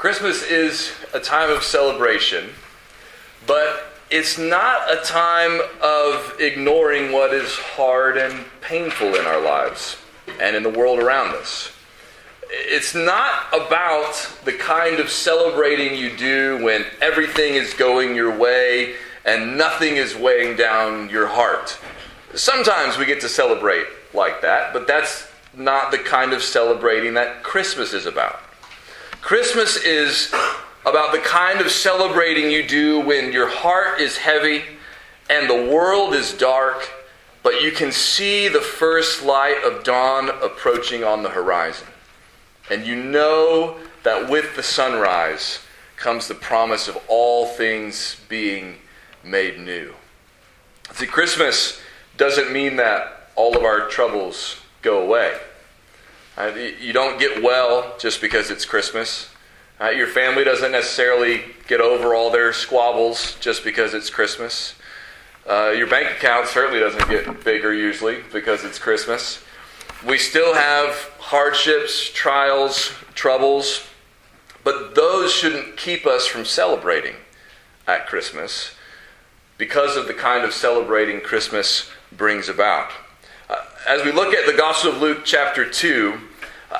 Christmas is a time of celebration, but it's not a time of ignoring what is hard and painful in our lives and in the world around us. It's not about the kind of celebrating you do when everything is going your way and nothing is weighing down your heart. Sometimes we get to celebrate like that, but that's not the kind of celebrating that Christmas is about. Christmas is about the kind of celebrating you do when your heart is heavy and the world is dark, but you can see the first light of dawn approaching on the horizon. And you know that with the sunrise comes the promise of all things being made new. See, Christmas doesn't mean that all of our troubles go away. Uh, you don't get well just because it's Christmas. Uh, your family doesn't necessarily get over all their squabbles just because it's Christmas. Uh, your bank account certainly doesn't get bigger usually because it's Christmas. We still have hardships, trials, troubles, but those shouldn't keep us from celebrating at Christmas because of the kind of celebrating Christmas brings about. Uh, as we look at the Gospel of Luke, chapter 2,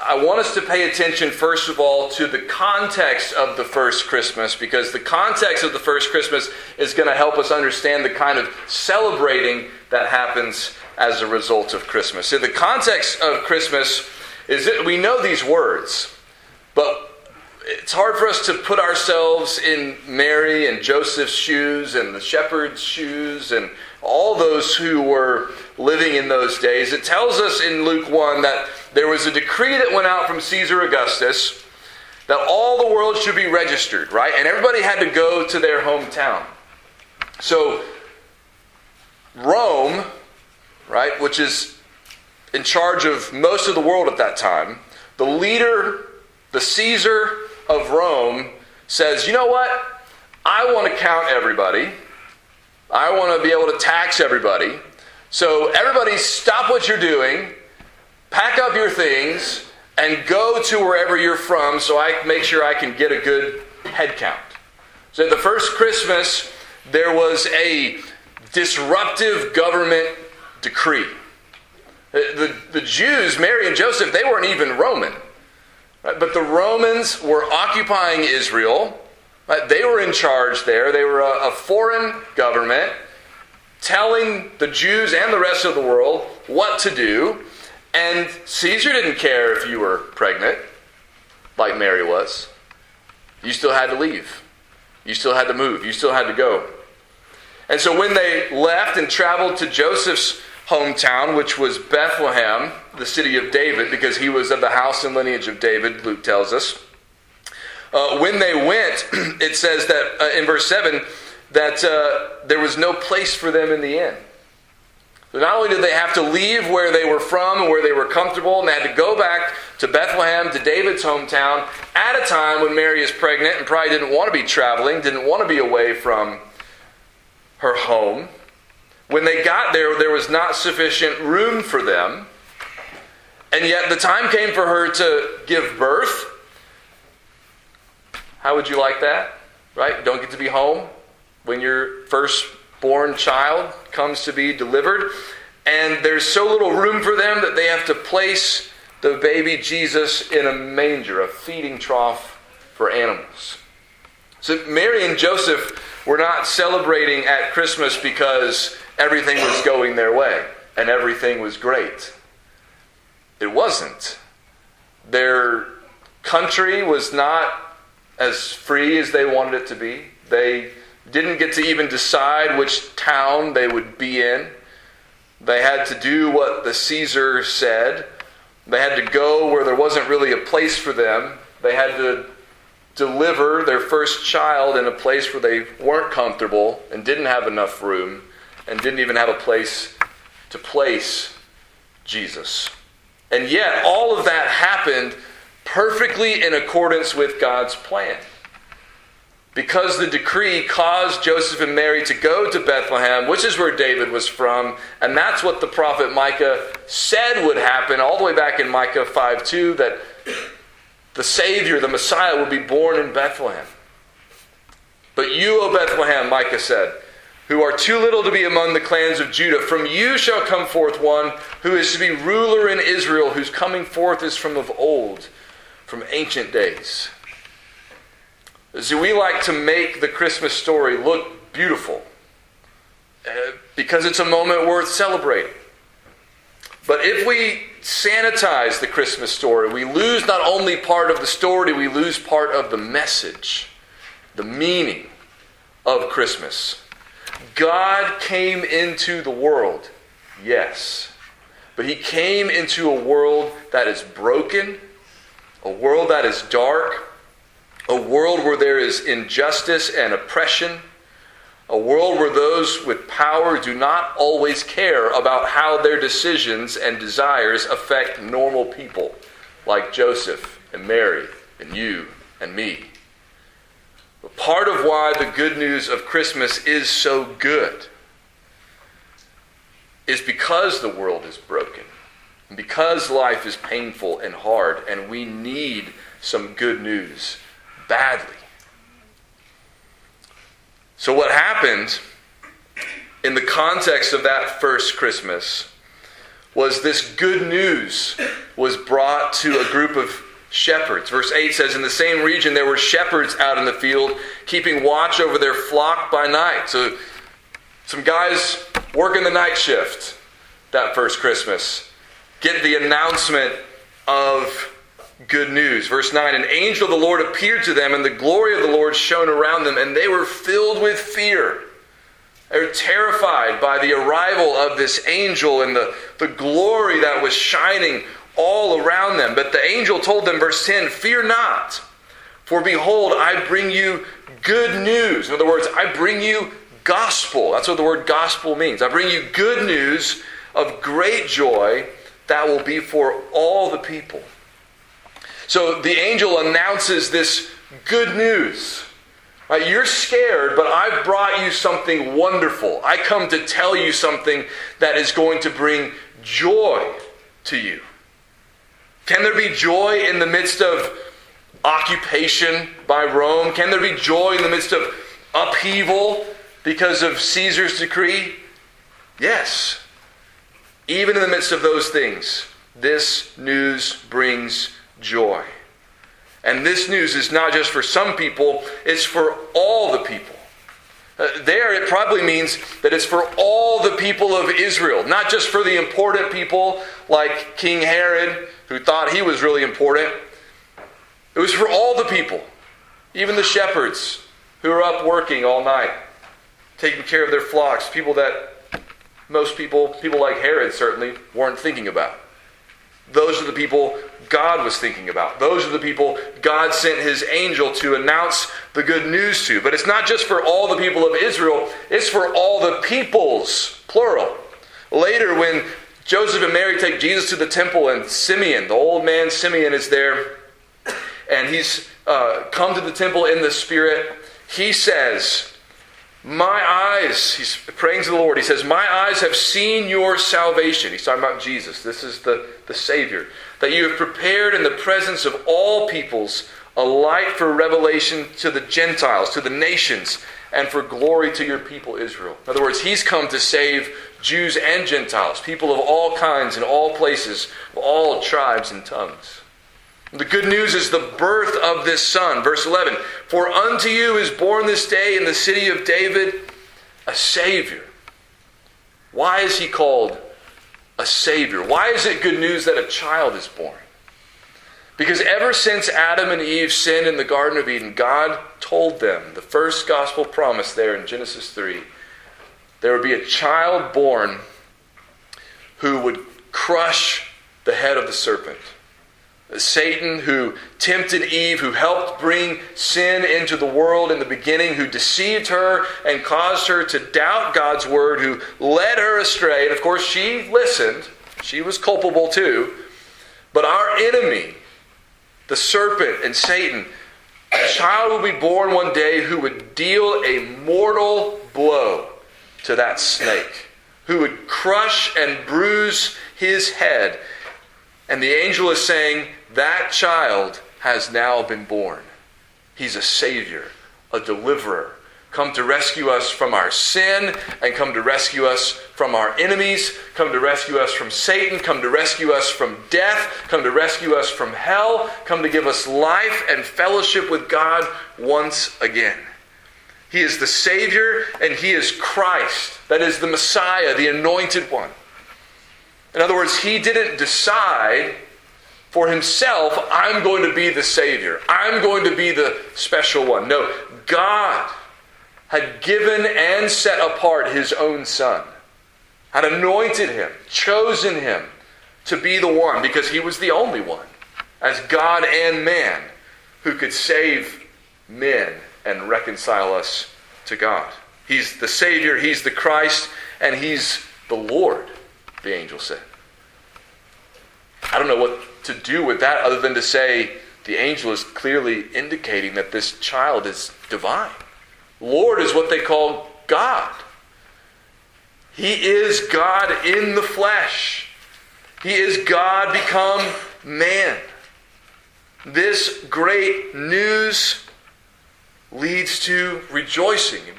I want us to pay attention, first of all, to the context of the first Christmas, because the context of the first Christmas is going to help us understand the kind of celebrating that happens as a result of Christmas. So, the context of Christmas is that we know these words, but it's hard for us to put ourselves in Mary and Joseph's shoes and the shepherd's shoes and all those who were living in those days. It tells us in Luke 1 that there was a decree that went out from Caesar Augustus that all the world should be registered, right? And everybody had to go to their hometown. So, Rome, right, which is in charge of most of the world at that time, the leader, the Caesar of Rome, says, you know what? I want to count everybody. I want to be able to tax everybody. So, everybody, stop what you're doing, pack up your things, and go to wherever you're from so I make sure I can get a good head count. So, the first Christmas, there was a disruptive government decree. The, the, Jews, Mary and Joseph, they weren't even Roman. Right? But the Romans were occupying Israel. Right? They were in charge there. They were a, a foreign government telling the Jews and the rest of the world what to do. And Caesar didn't care if you were pregnant, like Mary was. You still had to leave. You still had to move. You still had to go. And so when they left and traveled to Joseph's hometown, which was Bethlehem, the city of David, because he was of the house and lineage of David, Luke tells us. Uh, when they went, it says that uh, in verse 7 that uh, there was no place for them in the inn. So not only did they have to leave where they were from and where they were comfortable, and they had to go back to Bethlehem, to David's hometown, at a time when Mary is pregnant and probably didn't want to be traveling, didn't want to be away from her home. When they got there, there was not sufficient room for them. And yet the time came for her to give birth. How would you like that? Right? Don't get to be home when your firstborn child comes to be delivered. And there's so little room for them that they have to place the baby Jesus in a manger, a feeding trough for animals. So Mary and Joseph were not celebrating at Christmas because everything was going their way and everything was great. It wasn't. Their country was not as free as they wanted it to be. They didn't get to even decide which town they would be in. They had to do what the Caesar said. They had to go where there wasn't really a place for them. They had to deliver their first child in a place where they weren't comfortable and didn't have enough room and didn't even have a place to place Jesus. And yet, all of that happened perfectly in accordance with God's plan because the decree caused Joseph and Mary to go to Bethlehem, which is where David was from, and that's what the prophet Micah said would happen all the way back in Micah 5 2 that the Savior, the Messiah, would be born in Bethlehem. But you, O Bethlehem, Micah said, who are too little to be among the clans of Judah, from you shall come forth one who is to be ruler in Israel, whose coming forth is from of old, from ancient days. See, we like to make the Christmas story look beautiful uh, because it's a moment worth celebrating. But if we sanitize the Christmas story, we lose not only part of the story, we lose part of the message, the meaning of Christmas. God came into the world, yes, but He came into a world that is broken, a world that is dark, a world where there is injustice and oppression, a world where those with power do not always care about how their decisions and desires affect normal people like Joseph and Mary and you and me. But part of why the good news of Christmas is so good is because the world is broken, because life is painful and hard, and we need some good news badly. So, what happened in the context of that first Christmas was this good news was brought to a group of shepherds. Verse 8 says, In the same region there were shepherds out in the field, keeping watch over their flock by night. So, some guys working the night shift that first Christmas get the announcement of good news. Verse 9 An angel of the Lord appeared to them, and the glory of the Lord shone around them, and they were filled with fear. They were terrified by the arrival of this angel and the, the glory that was shining all around them. But the angel told them, verse 10 Fear not, for behold, I bring you good news. In other words, I bring you gospel. That's what the word gospel means. I bring you good news of great joy that will be for all the people. So the angel announces this good news. Right, you're scared, but I've brought you something wonderful. I come to tell you something that is going to bring joy to you. Can there be joy in the midst of occupation by Rome? Can there be joy in the midst of upheaval because of Caesar's decree? Yes. Even in the midst of those things, this news brings joy. And this news is not just for some people, it's for all the people. Uh, there, it probably means that it's for all the people of Israel, not just for the important people like King Herod, who thought he was really important. It was for all the people, even the shepherds who were up working all night, taking care of their flocks, people that most people, people like Herod certainly, weren't thinking about. Those are the people God was thinking about. Those are the people God sent his angel to announce the good news to. But it's not just for all the people of Israel, it's for all the peoples, plural. Later, when Joseph and Mary take Jesus to the temple, and Simeon, the old man Simeon, is there, and he's uh, come to the temple in the Spirit. He says, My eyes, he's praying to the Lord, he says, My eyes have seen your salvation. He's talking about Jesus. This is the, the Savior. That you have prepared in the presence of all peoples a light for revelation to the Gentiles, to the nations, and for glory to your people Israel. In other words, he's come to save Jews and Gentiles, people of all kinds and all places, of all tribes and tongues. The good news is the birth of this son. Verse 11 For unto you is born this day in the city of David a Savior. Why is he called a Savior? Why is it good news that a child is born? Because ever since Adam and Eve sinned in the Garden of Eden, God told them, the first gospel promise there in Genesis 3, there would be a child born who would crush the head of the serpent. Satan, who tempted Eve, who helped bring sin into the world in the beginning, who deceived her and caused her to doubt God's word, who led her astray. And of course, she listened. She was culpable too. But our enemy, the serpent and Satan, a child will be born one day who would deal a mortal blow to that snake, who would crush and bruise his head. And the angel is saying, That child has now been born. He's a Savior, a deliverer, come to rescue us from our sin and come to rescue us from our enemies, come to rescue us from Satan, come to rescue us from death, come to rescue us from hell, come to give us life and fellowship with God once again. He is the Savior and He is Christ. That is the Messiah, the anointed one. In other words, He didn't decide for Himself, I'm going to be the Savior. I'm going to be the special one. No, God had given and set apart his own son, had anointed him, chosen him to be the one because he was the only one, as God and man, who could save men and reconcile us to God. He's the Savior, he's the Christ, and he's the Lord, the angel said. I don't know what to do with that other than to say the angel is clearly indicating that this child is divine. Lord is what they call God. He is God in the flesh. He is God become man. This great news leads to rejoicing and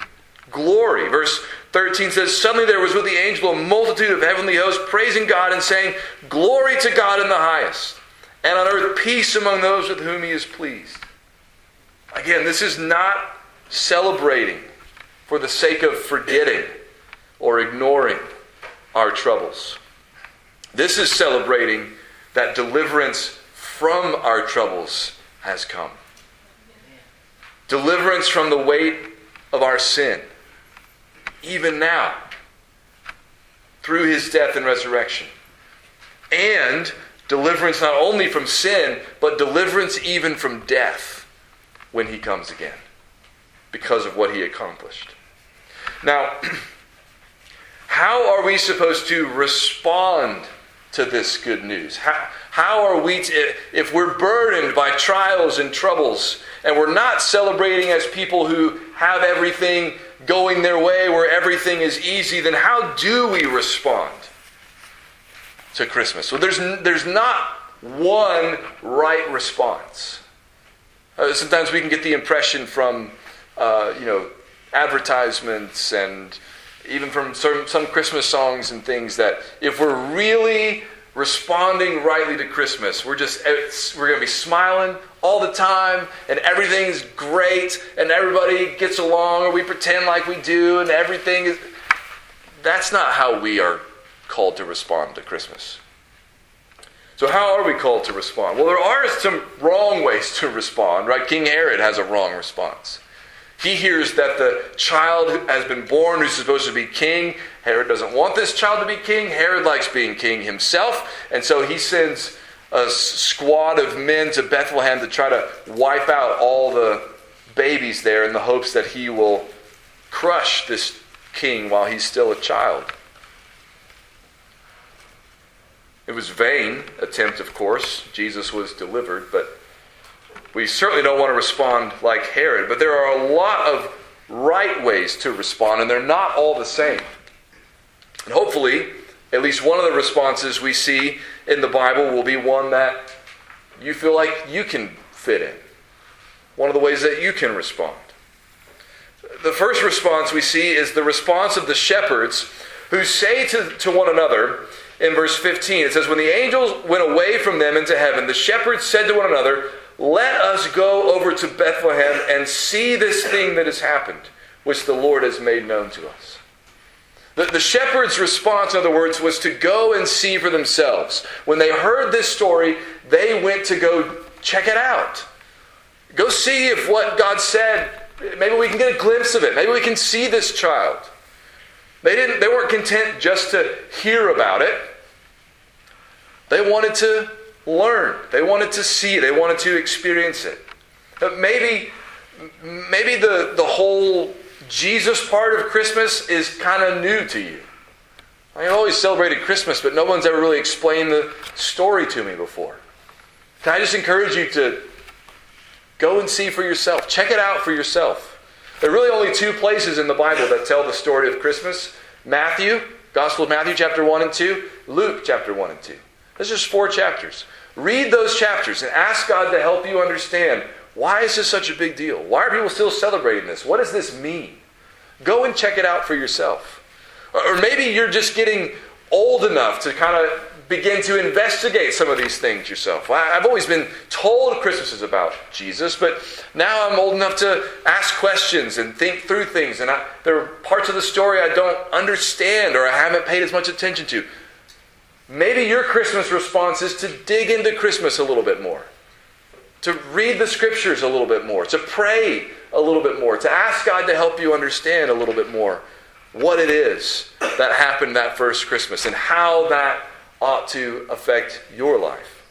glory. Verse 13 says, Suddenly there was with the angel a multitude of heavenly hosts praising God and saying, Glory to God in the highest, and on earth peace among those with whom he is pleased. Again, this is not celebrating for the sake of forgetting or ignoring our troubles. This is celebrating that deliverance from our troubles has come. Deliverance from the weight of our sin, even now, through his death and resurrection. And deliverance not only from sin, but deliverance even from death when he comes again because of what he accomplished. Now, how are we supposed to respond to this good news? How, how are we, to, if we're burdened by trials and troubles, and we're not celebrating as people who have everything going their way, where everything is easy, then how do we respond to Christmas? Well, there's, there's not one right response. Uh, sometimes we can get the impression from uh, you know, advertisements and even from some, some Christmas songs and things that if we're really responding rightly to Christmas, we're just we're going to be smiling all the time and everything's great and everybody gets along or we pretend like we do and everything is that's not how we are called to respond to Christmas. So how are we called to respond? Well, there are some wrong ways to respond, right? King Herod has a wrong response. He hears that the child has been born who's supposed to be king. Herod doesn't want this child to be king. Herod likes being king himself. And so he sends a squad of men to Bethlehem to try to wipe out all the babies there in the hopes that he will crush this king while he's still a child. It was vain attempt, of course. Jesus was delivered, but we certainly don't want to respond like Herod, but there are a lot of right ways to respond, and they're not all the same. And hopefully, at least one of the responses we see in the Bible will be one that you feel like you can fit in. One of the ways that you can respond. The first response we see is the response of the shepherds who say to, to one another in verse 15, it says, When the angels went away from them into heaven, the shepherds said to one another, let us go over to Bethlehem and see this thing that has happened, which the Lord has made known to us. The, the shepherds' response, in other words, was to go and see for themselves. When they heard this story, they went to go check it out. Go see if what God said, maybe we can get a glimpse of it. Maybe we can see this child. They, didn't, they weren't content just to hear about it, they wanted to learn. They wanted to see. They wanted to experience it. But maybe, maybe the, the whole Jesus part of Christmas is kind of new to you. I've always celebrated Christmas, but no one's ever really explained the story to me before. Can I just encourage you to go and see for yourself? Check it out for yourself. There are really only two places in the Bible that tell the story of Christmas Matthew, Gospel of Matthew, chapter 1 and 2, Luke, chapter 1 and 2. There's just four chapters. Read those chapters and ask God to help you understand why is this such a big deal? Why are people still celebrating this? What does this mean? Go and check it out for yourself. Or maybe you're just getting old enough to kind of begin to investigate some of these things yourself. I've always been told Christmas is about Jesus, but now I'm old enough to ask questions and think through things. And I, there are parts of the story I don't understand or I haven't paid as much attention to. Maybe your Christmas response is to dig into Christmas a little bit more, to read the scriptures a little bit more, to pray a little bit more, to ask God to help you understand a little bit more what it is that happened that first Christmas and how that ought to affect your life.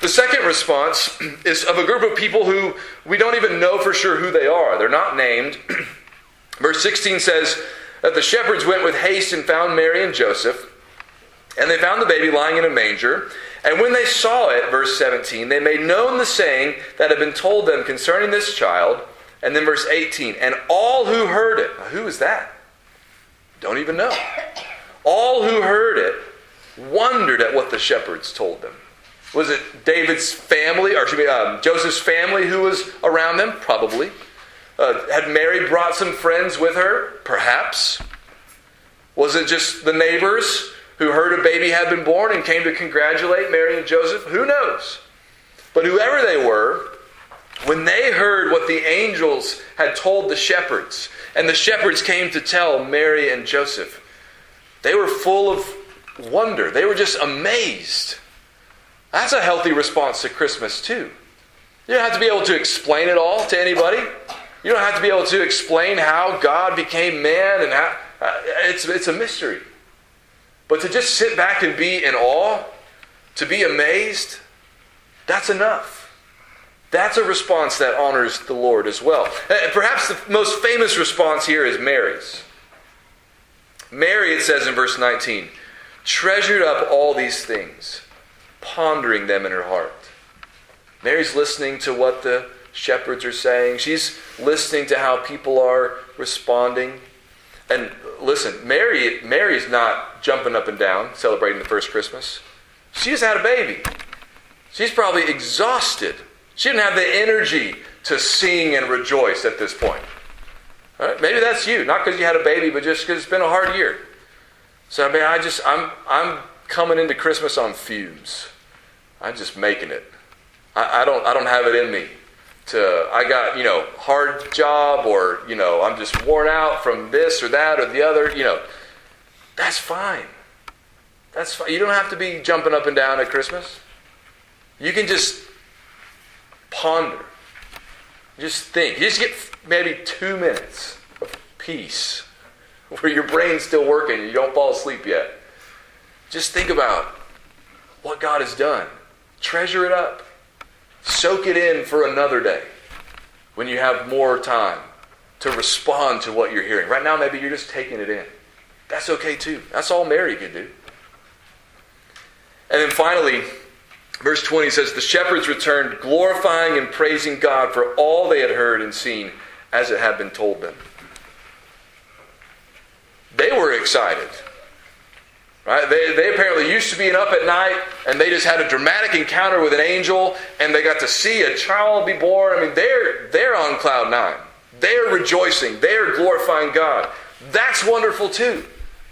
The second response is of a group of people who we don't even know for sure who they are. They're not named. Verse 16 says that the shepherds went with haste and found Mary and Joseph, and they found the baby lying in a manger. And when they saw it, verse 17, they made known the saying that had been told them concerning this child. And then verse 18, and all who heard it, who is that? Don't even know. All who heard it wondered at what the shepherds told them. Was it David's family, or should be um, Joseph's family who was around them? Probably. Uh, had Mary brought some friends with her? Perhaps. Was it just the neighbors who heard a baby had been born and came to congratulate Mary and Joseph? Who knows? But whoever they were, when they heard what the angels had told the shepherds, and the shepherds came to tell Mary and Joseph, they were full of wonder. They were just amazed. That's a healthy response to Christmas, too. You don't have to be able to explain it all to anybody. You don't have to be able to explain how God became man and how uh, it's, it's a mystery. But to just sit back and be in awe, to be amazed, that's enough. That's a response that honors the Lord as well. Uh, perhaps the most famous response here is Mary's. Mary, it says in verse 19, treasured up all these things, pondering them in her heart. Mary's listening to what the shepherds are saying. She's listening to how people are responding. And listen, Mary Mary's not jumping up and down celebrating the first Christmas. She just had a baby. She's probably exhausted. She didn't have the energy to sing and rejoice at this point. Right? Maybe that's you, not because you had a baby, but just because it's been a hard year. So I mean, I just I'm I'm coming into Christmas on fumes. I'm just making it. I, I don't I don't have it in me to I got you know hard job or you know I'm just worn out from this or that or the other. You know, that's fine. That's fine. You don't have to be jumping up and down at Christmas. You can just ponder. Just think. You just get maybe two minutes of peace where your brain's still working, you don't fall asleep yet. Just think about what God has done. Treasure it up. Soak it in for another day when you have more time to respond to what you're hearing. Right now, maybe you're just taking it in. That's okay too. That's all Mary could do. And then finally, verse 20 says, The shepherds returned, glorifying and praising God for all they had heard and seen as it had been told them they were excited. Right? They, they apparently used to being up at night and they just had a dramatic encounter with an angel and they got to see a child be born. I mean, they're, they're on cloud nine. They're rejoicing. They're glorifying God. That's wonderful too.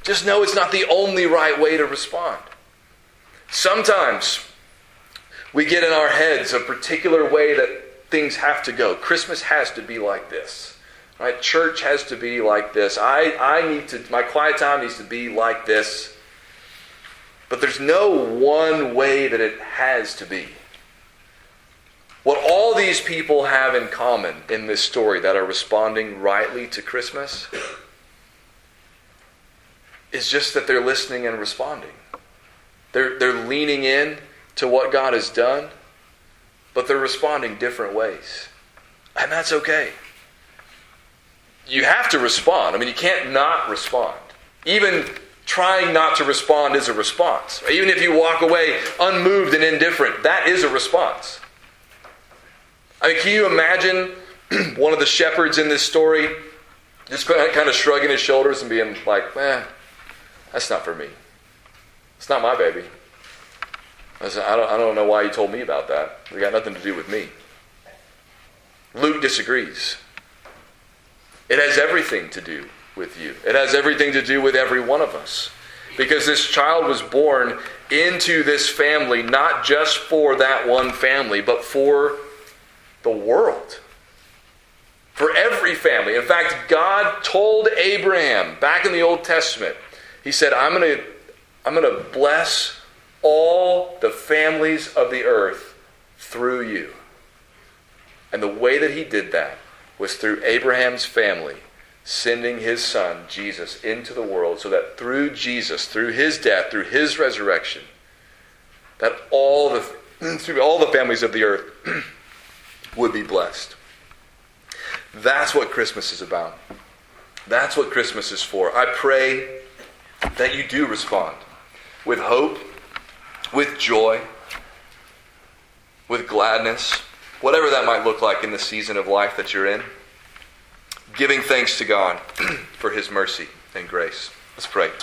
Just know it's not the only right way to respond. Sometimes we get in our heads a particular way that things have to go. Christmas has to be like this. Right? Church has to be like this. I, I need to, my quiet time needs to be like this. But there's no one way that it has to be. What all these people have in common in this story that are responding rightly to Christmas is just that they're listening and responding. They're, they're leaning in to what God has done, but they're responding different ways. And that's okay you have to respond. I mean, you can't not respond. Even trying not to respond is a response. Even if you walk away unmoved and indifferent, that is a response. I mean, can you imagine one of the shepherds in this story just kind of shrugging his shoulders and being like, eh, that's not for me. It's not my baby. I said, I don't, I don't know why you told me about that. It got nothing to do with me. Luke disagrees. It has everything to do with you, it has everything to do with every one of us. Because this child was born into this family, not just for that one family, but for the world. For every family. In fact, God told Abraham back in the Old Testament, He said, I'm going to I'm going to bless all the families of the earth through you. And the way that He did that was through Abraham's family sending his son, Jesus, into the world so that through Jesus, through his death, through his resurrection, that all the, all the families of the earth would be blessed. That's what Christmas is about. That's what Christmas is for. I pray that you do respond with hope, with joy, with gladness, whatever that might look like in the season of life that you're in giving thanks to God for his mercy and grace. Let's pray.